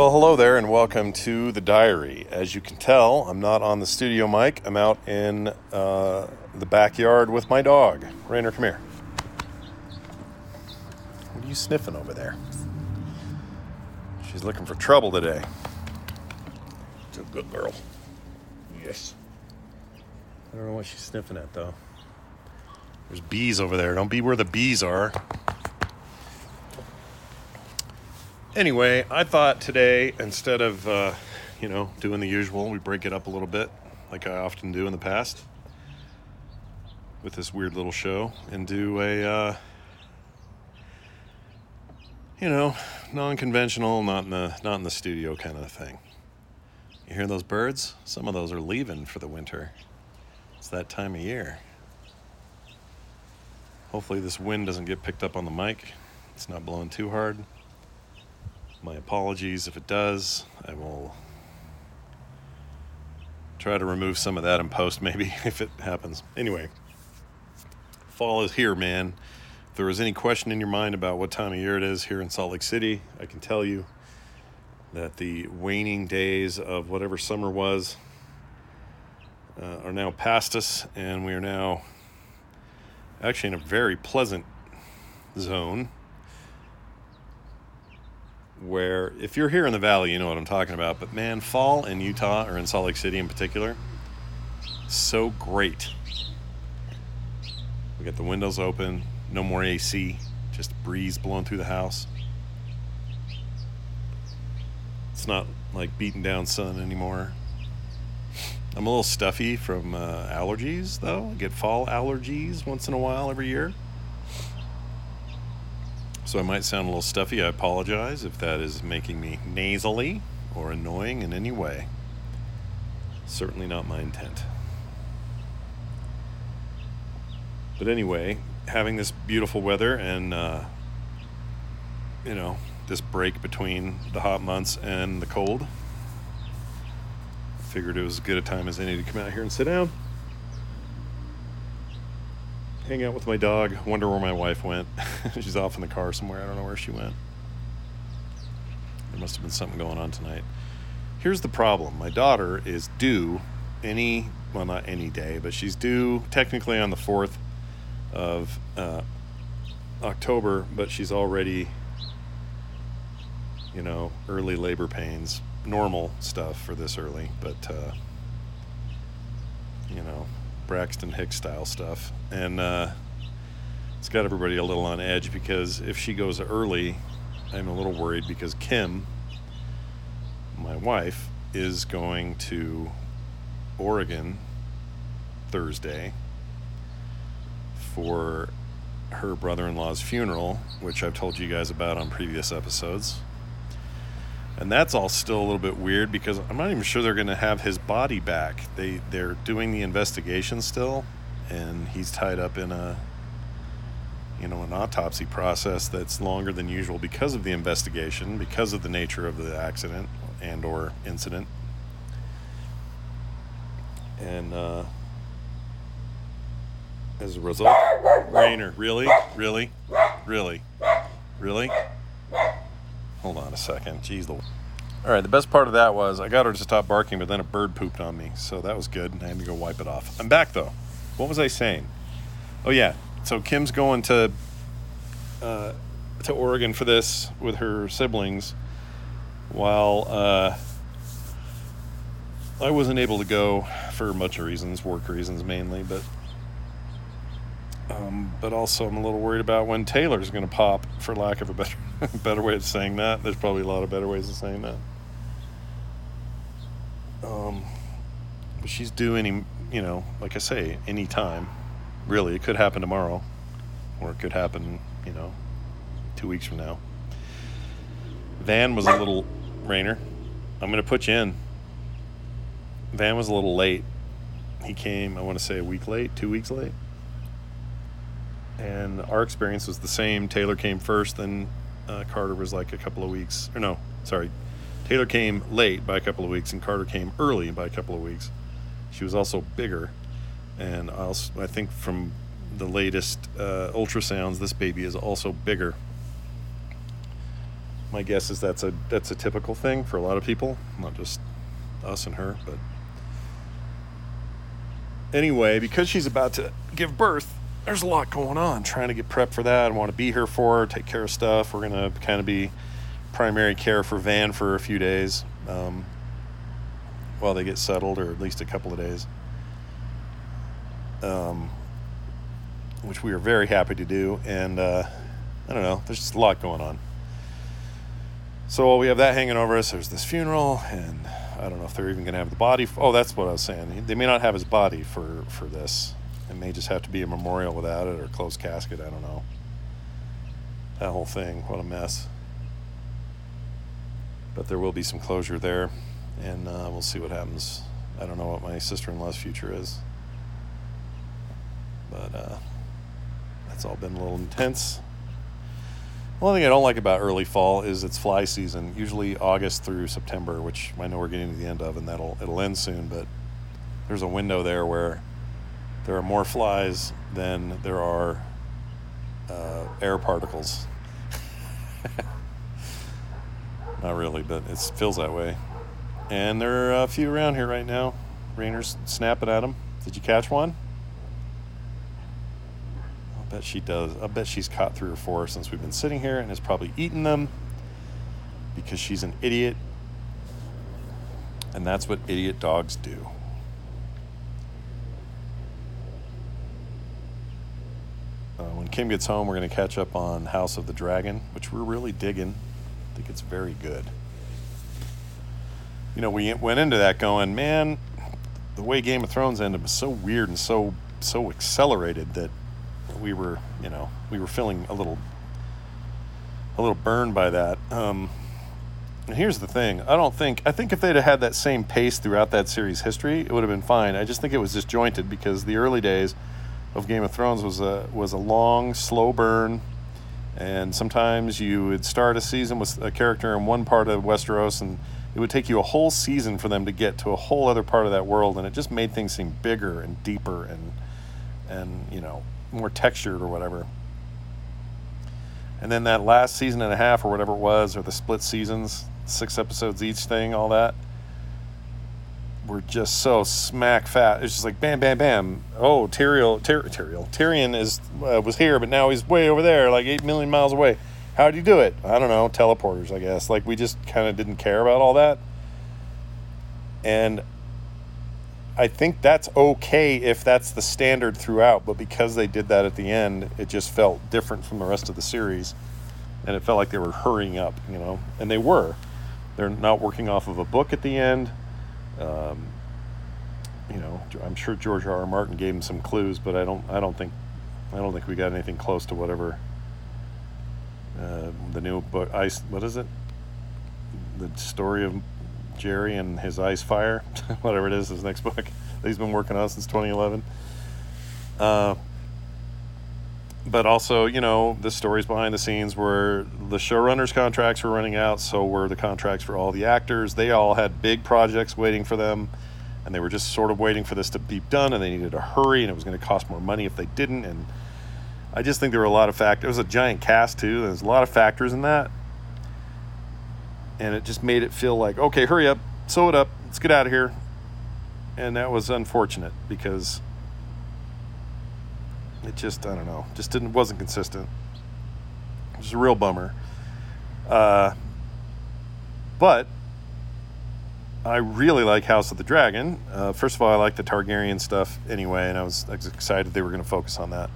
Well, hello there, and welcome to the diary. As you can tell, I'm not on the studio mic. I'm out in uh, the backyard with my dog. Rainer, come here. What are you sniffing over there? She's looking for trouble today. It's a good girl. Yes. I don't know what she's sniffing at, though. There's bees over there. Don't be where the bees are. Anyway, I thought today, instead of, uh, you know, doing the usual, we break it up a little bit, like I often do in the past, with this weird little show, and do a, uh, you know, non-conventional, not in the not in the studio kind of thing. You hear those birds? Some of those are leaving for the winter. It's that time of year. Hopefully, this wind doesn't get picked up on the mic. It's not blowing too hard. My apologies if it does. I will try to remove some of that in post, maybe, if it happens. Anyway, fall is here, man. If there was any question in your mind about what time of year it is here in Salt Lake City, I can tell you that the waning days of whatever summer was uh, are now past us, and we are now actually in a very pleasant zone where if you're here in the valley, you know what I'm talking about. But man, fall in Utah or in Salt Lake City in particular, so great. We got the windows open, no more AC, just breeze blowing through the house. It's not like beating down sun anymore. I'm a little stuffy from uh, allergies, though. I get fall allergies once in a while every year. So I might sound a little stuffy. I apologize if that is making me nasally or annoying in any way. Certainly not my intent. But anyway, having this beautiful weather and, uh, you know, this break between the hot months and the cold, I figured it was as good a time as any to come out here and sit down hang out with my dog, wonder where my wife went. She's off in the car somewhere. I don't know where she went. There must have been something going on tonight. Here's the problem my daughter is due any, well, not any day, but she's due technically on the 4th of uh, October, but she's already, you know, early labor pains. Normal stuff for this early, but, uh, you know, Braxton Hicks style stuff, and uh, it's got everybody a little on edge because if she goes early, I'm a little worried because Kim, my wife, is going to Oregon Thursday for her brother in law's funeral, which I've told you guys about on previous episodes and that's all still a little bit weird because I'm not even sure they're going to have his body back. They they're doing the investigation still, and he's tied up in a you know an autopsy process that's longer than usual because of the investigation, because of the nature of the accident and or incident, and uh, as a result, Rainer, really, really, really, really. Hold on a second. Jeez, the. All right, the best part of that was I got her to stop barking, but then a bird pooped on me, so that was good. And I had to go wipe it off. I'm back though. What was I saying? Oh yeah, so Kim's going to uh, to Oregon for this with her siblings, while uh, I wasn't able to go for of reasons, work reasons mainly, but um, but also, I'm a little worried about when Taylor's going to pop, for lack of a better better way of saying that. There's probably a lot of better ways of saying that. Um, but she's due any, you know, like I say, any time. Really, it could happen tomorrow, or it could happen, you know, two weeks from now. Van was a little Rainer. I'm going to put you in. Van was a little late. He came, I want to say, a week late, two weeks late and our experience was the same. Taylor came first, then uh, Carter was like a couple of weeks, or no, sorry, Taylor came late by a couple of weeks, and Carter came early by a couple of weeks. She was also bigger, and also, I think from the latest uh, ultrasounds, this baby is also bigger. my guess is that's a that's a typical thing for a lot of people, not just us and her, but anyway, because she's about to give birth, there's a lot going on. Trying to get prepped for that. I want to be here for her, take care of stuff. We're gonna kind of be primary care for Van for a few days um, while they get settled, or at least a couple of days. Um, which we are very happy to do, and uh, I don't know. There's just a lot going on. So while we have that hanging over us. There's this funeral, and I don't know if they're even going to have the body. Oh, that's what I was saying. They may not have his body for for this. It may just have to be a memorial without it or closed casket. I don't know. That whole thing, what a mess. But there will be some closure there, and uh, we'll see what happens. I don't know what my sister-in-law's future is, but uh, that's all been a little intense. One thing I don't like about early fall is it's fly season. Usually August through September, which I know we're getting to the end of, and that'll it'll end soon. But there's a window there where there are more flies than there are uh, air particles. Not really, but it feels that way. And there are a few around here right now. Rainer's snapping at them. Did you catch one? I bet she does. I bet she's caught three or four since we've been sitting here and has probably eaten them because she's an idiot. And that's what idiot dogs do. Uh, when Kim gets home, we're going to catch up on House of the Dragon, which we're really digging. I think it's very good. You know, we went into that going, man, the way Game of Thrones ended was so weird and so so accelerated that we were, you know, we were feeling a little, a little burned by that. Um, and here's the thing: I don't think I think if they'd have had that same pace throughout that series history, it would have been fine. I just think it was disjointed because the early days of Game of Thrones was a was a long, slow burn, and sometimes you would start a season with a character in one part of Westeros and it would take you a whole season for them to get to a whole other part of that world and it just made things seem bigger and deeper and and you know more textured or whatever. And then that last season and a half or whatever it was, or the split seasons, six episodes each thing, all that, were just so smack fat. It's just like bam, bam, bam. Oh, Tyrion, Tyr- Tyrion, Tyrion is uh, was here, but now he's way over there, like eight million miles away. How did you do it? I don't know. Teleporters, I guess. Like we just kind of didn't care about all that. And I think that's okay if that's the standard throughout, but because they did that at the end, it just felt different from the rest of the series. And it felt like they were hurrying up, you know, and they were. They're not working off of a book at the end. Um, you know, I'm sure George R. R. Martin gave him some clues, but I don't, I don't think, I don't think we got anything close to whatever uh, the new book. Ice, what is it? The story of Jerry and his Ice Fire, whatever it is, his next book that he's been working on since 2011. Uh, but also, you know, the stories behind the scenes were the showrunners' contracts were running out, so were the contracts for all the actors. They all had big projects waiting for them, and they were just sort of waiting for this to be done, and they needed to hurry, and it was going to cost more money if they didn't. And I just think there were a lot of factors. It was a giant cast too. There's a lot of factors in that, and it just made it feel like, okay, hurry up, sew it up, let's get out of here. And that was unfortunate because it just, I don't know, just didn't, wasn't consistent. It was a real bummer. Uh, but I really like House of the Dragon. Uh, first of all, I like the Targaryen stuff anyway, and I was, I was excited they were going to focus on that.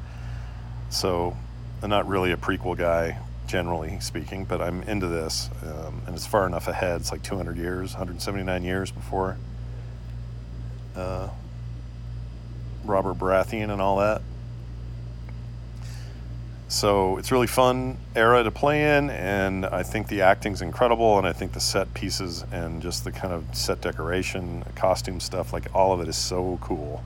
So I'm not really a prequel guy generally speaking, but I'm into this, um, and it's far enough ahead. It's like 200 years, 179 years before uh, Robert Baratheon and all that. So it's really fun era to play in, and I think the acting's incredible, and I think the set pieces and just the kind of set decoration, costume stuff, like all of it is so cool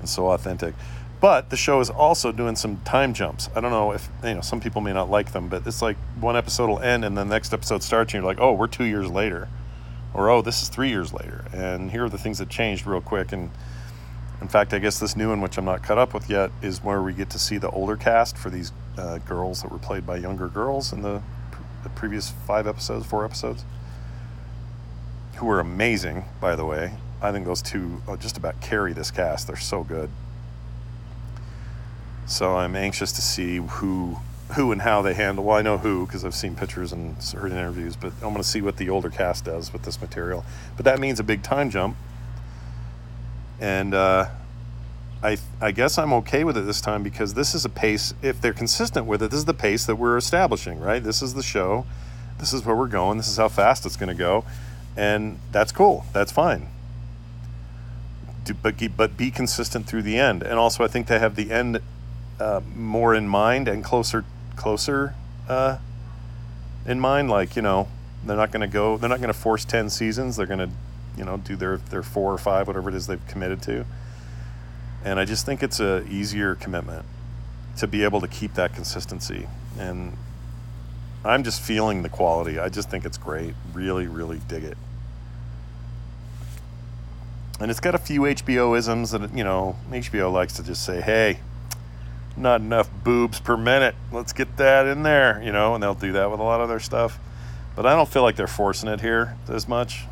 and so authentic. But the show is also doing some time jumps. I don't know if you know some people may not like them, but it's like one episode will end and the next episode starts, and you're like, oh, we're two years later, or oh, this is three years later, and here are the things that changed real quick. And in fact, I guess this new one, which I'm not caught up with yet, is where we get to see the older cast for these uh, girls that were played by younger girls in the the previous five episodes, four episodes, who were amazing, by the way. I think those two uh, just about carry this cast. They're so good. So I'm anxious to see who who and how they handle. Well, I know who because I've seen pictures and heard interviews, but I'm going to see what the older cast does with this material. But that means a big time jump, and uh, I I guess I'm okay with it this time because this is a pace. If they're consistent with it, this is the pace that we're establishing. Right? This is the show. This is where we're going. This is how fast it's going to go, and that's cool. That's fine. but but be consistent through the end, and also I think they have the end uh, more in mind and closer closer uh, in mind. Like you know, they're not going to go. They're not going to force ten seasons. They're going to, you know, do their their four or five, whatever it is they've committed to. And I just think it's a easier commitment to be able to keep that consistency. And I'm just feeling the quality. I just think it's great. Really, really dig it. And it's got a few HBO isms that, you know, HBO likes to just say, hey, not enough boobs per minute. Let's get that in there, you know, and they'll do that with a lot of their stuff. But I don't feel like they're forcing it here as much.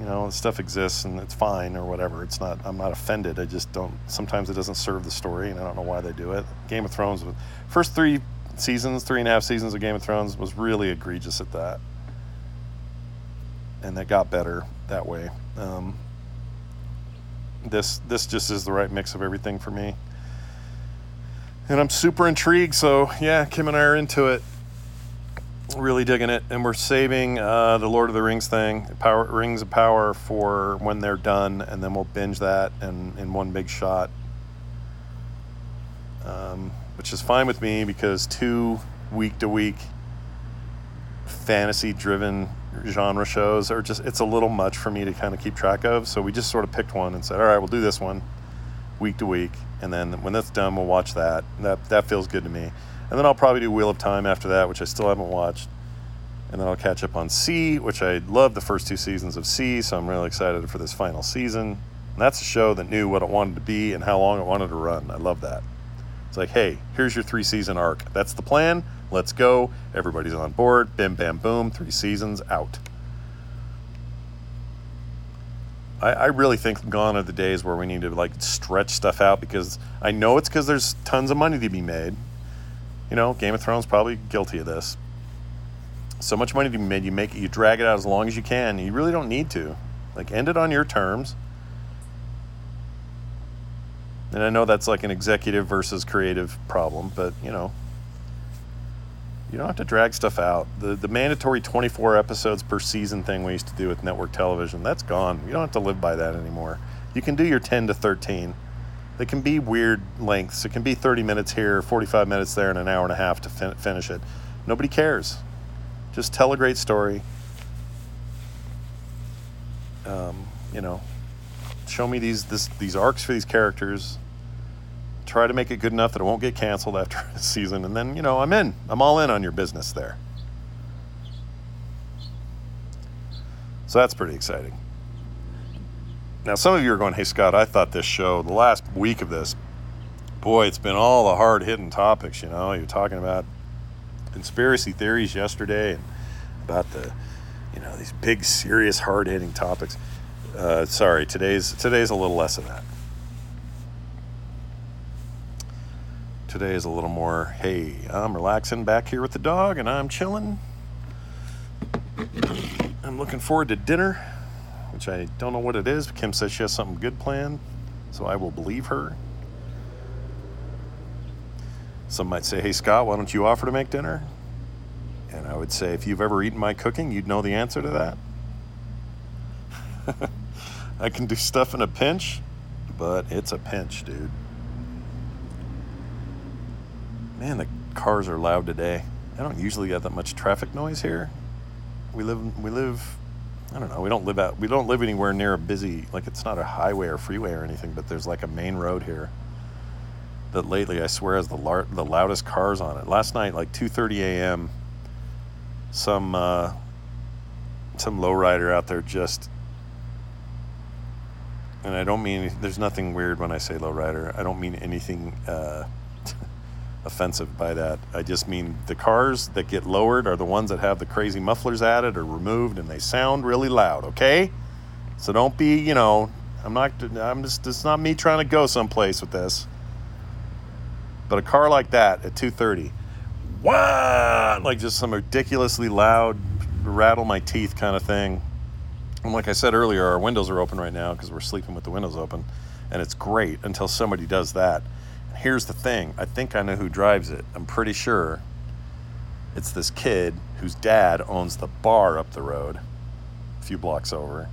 You know, stuff exists and it's fine or whatever. It's not. I'm not offended. I just don't. Sometimes it doesn't serve the story, and I don't know why they do it. Game of Thrones, first three seasons, three and a half seasons of Game of Thrones was really egregious at that, and that got better that way. Um, this this just is the right mix of everything for me and I'm super intrigued. So yeah, Kim and I are into it. Really digging it, and we're saving uh, the Lord of the Rings thing, Power Rings of Power, for when they're done, and then we'll binge that and in one big shot. Um, which is fine with me because two week to week fantasy driven genre shows are just it's a little much for me to kind of keep track of so we just sort of picked one and said all right we'll do this one week to week and then when that's done, we'll watch that. That that feels good to me. And then I'll probably do Wheel of Time after that, which I still haven't watched. And then I'll catch up on See, which I love the first two seasons of See, so I'm really excited for this final season. And that's a show that knew what it wanted to be and how long it wanted to run. I love that. It's like, hey, here's your three season arc. That's the plan. Let's go. Everybody's on board. Bim, bam, boom. Three seasons out. I, I really think gone are the days where we need to like stretch stuff out because I know it's because there's tons of money to be made. You know, Game of Thrones probably guilty of this. So much money to be made, you make it, you drag it out as long as you can. You really don't need to. Like, end it on your terms. And I know that's like an executive versus creative problem, but you know, you don't have to drag stuff out. The the mandatory 24 episodes per season thing we used to do with network television, that's gone. You don't have to live by that anymore. You can do your 10 to 13. They can be weird lengths. It can be 30 minutes here, 45 minutes there, and an hour and a half to fin- finish it. Nobody cares. Just tell a great story. Um, you know, show me these this, these arcs for these characters try to make it good enough that it won't get canceled after a season, and then, you know, I'm in. I'm all in on your business there. So that's pretty exciting. Now, some of you are going, hey, Scott, I thought this show, the last week of this, boy, it's been all the hard hitting topics, you know. You're talking about conspiracy theories yesterday and about the, you know, these big, serious, hard hitting topics. Uh, sorry, today's today's a little less of that. Today is a little more, hey, I'm relaxing back here with the dog and I'm chilling. I'm looking forward to dinner, which I don't know what it is. Kim says she has something good planned, so I will believe her. Some might say, hey, Scott, why don't you offer to make dinner? And I would say, if you've ever eaten my cooking, you'd know the answer to that. I can do stuff in a pinch, but it's a pinch, dude. Man, the cars are loud today. I don't usually get that much traffic noise here. We live we live I don't know, we don't live out we don't live anywhere near a busy like it's not a highway or freeway or anything, but there's like a main road here that lately I swear has the lar- the loudest cars on it. Last night like 2:30 a.m. some uh, some lowrider out there just and I don't mean there's nothing weird when I say lowrider. I don't mean anything uh, offensive by that. I just mean the cars that get lowered are the ones that have the crazy mufflers added or removed and they sound really loud, okay? So don't be, you know, I'm not, I'm just, it's not me trying to go someplace with this. But a car like that at 230, wow, like just some ridiculously loud, rattle my teeth kind of thing. And like I said earlier, our windows are open right now because we're sleeping with the windows open. And it's great until somebody does that. Here's the thing I think I know who drives it. I'm pretty sure it's this kid whose dad owns the bar up the road, a few blocks over.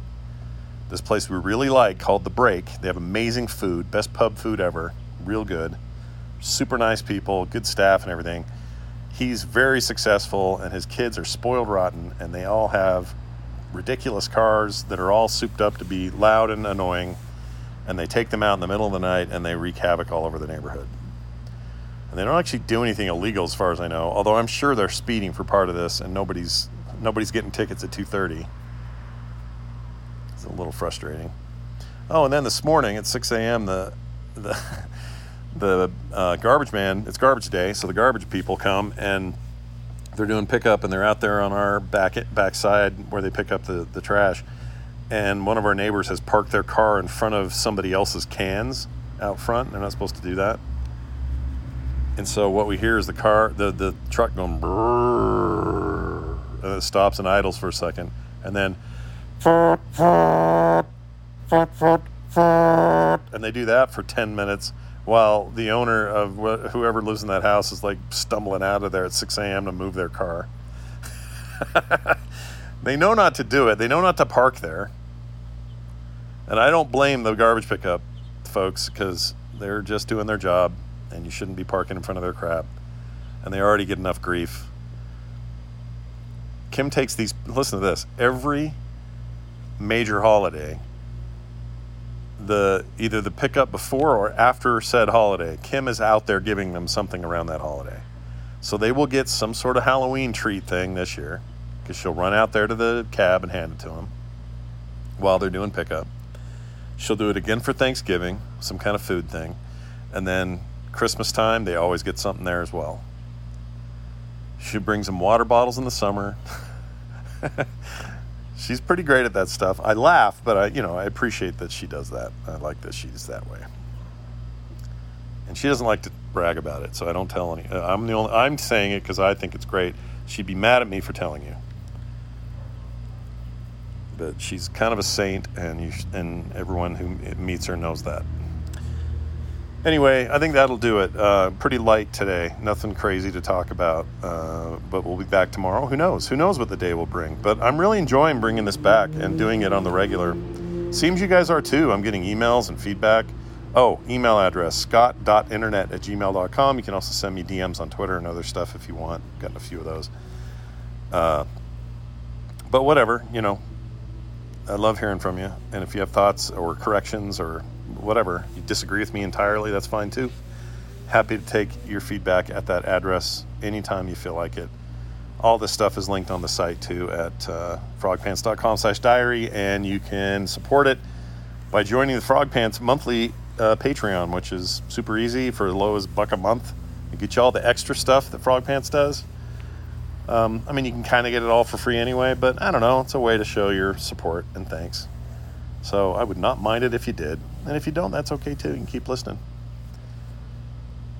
This place we really like called The Break. They have amazing food, best pub food ever, real good. Super nice people, good staff, and everything. He's very successful, and his kids are spoiled rotten, and they all have ridiculous cars that are all souped up to be loud and annoying, and they take them out in the middle of the night and they wreak havoc all over the neighborhood. And they don't actually do anything illegal, as far as I know. Although I'm sure they're speeding for part of this, and nobody's nobody's getting tickets at 2:30. It's a little frustrating. Oh, and then this morning at 6 a.m. the the the uh, garbage man. It's garbage day, so the garbage people come and they're doing pickup and they're out there on our back backside where they pick up the, the trash and one of our neighbors has parked their car in front of somebody else's cans out front they're not supposed to do that and so what we hear is the car the, the truck going and it stops and idles for a second and then and they do that for 10 minutes while the owner of wh- whoever lives in that house is like stumbling out of there at 6 a.m. to move their car. they know not to do it, they know not to park there. And I don't blame the garbage pickup folks because they're just doing their job and you shouldn't be parking in front of their crap. And they already get enough grief. Kim takes these, listen to this, every major holiday the either the pickup before or after said holiday, Kim is out there giving them something around that holiday. So they will get some sort of Halloween treat thing this year because she'll run out there to the cab and hand it to him while they're doing pickup. She'll do it again for Thanksgiving, some kind of food thing. And then Christmas time, they always get something there as well. She brings them water bottles in the summer. she's pretty great at that stuff. I laugh, but I, you know, I appreciate that she does that. I like that she's that way. And she doesn't like to brag about it, so I don't tell any. Uh, I'm the only. I'm saying it because I think it's great. She'd be mad at me for telling you, but she's kind of a saint, and you and everyone who meets her knows that. Anyway, I think that'll do it. Uh, pretty light today. Nothing crazy to talk about. Uh, but we'll be back tomorrow. Who knows? Who knows what the day will bring? But I'm really enjoying bringing this back and doing it on the regular. Seems you guys are too. I'm getting emails and feedback. Oh, email address scott.internet at gmail.com. You can also send me DMs on Twitter and other stuff if you want. Gotten a few of those. Uh, but whatever, you know, I love hearing from you. And if you have thoughts or corrections or whatever, you disagree with me entirely, that's fine too. Happy to take your feedback at that address anytime you feel like it. All this stuff is linked on the site too at uh, frogpants.com slash diary, and you can support it by joining the Frog Pants monthly uh, Patreon, which is super easy for as low as buck a month. It gets you all the extra stuff that Frog Pants does. Um, I mean, you can kind of get it all for free anyway, but I don't know. It's a way to show your support and thanks. So I would not mind it if you did. And if you don't, that's okay too. You can keep listening.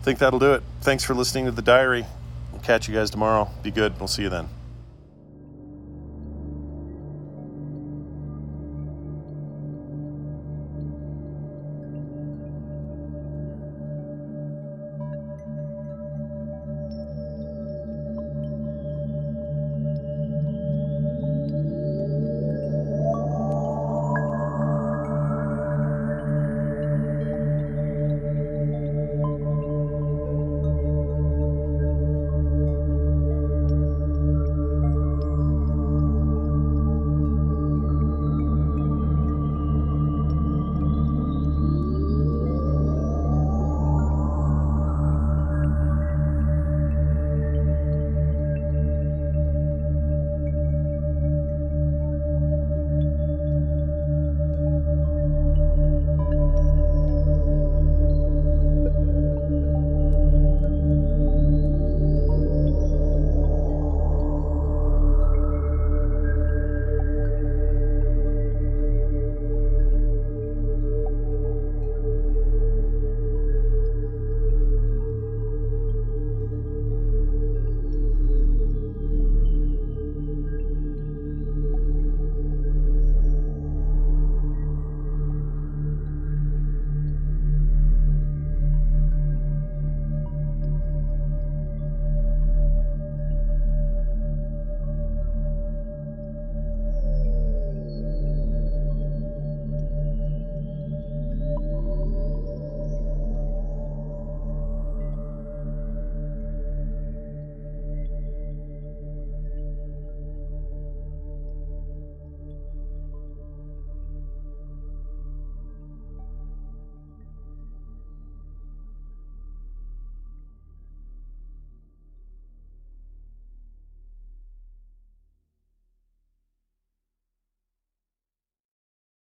I think that'll do it. Thanks for listening to the diary. We'll catch you guys tomorrow. Be good. We'll see you then.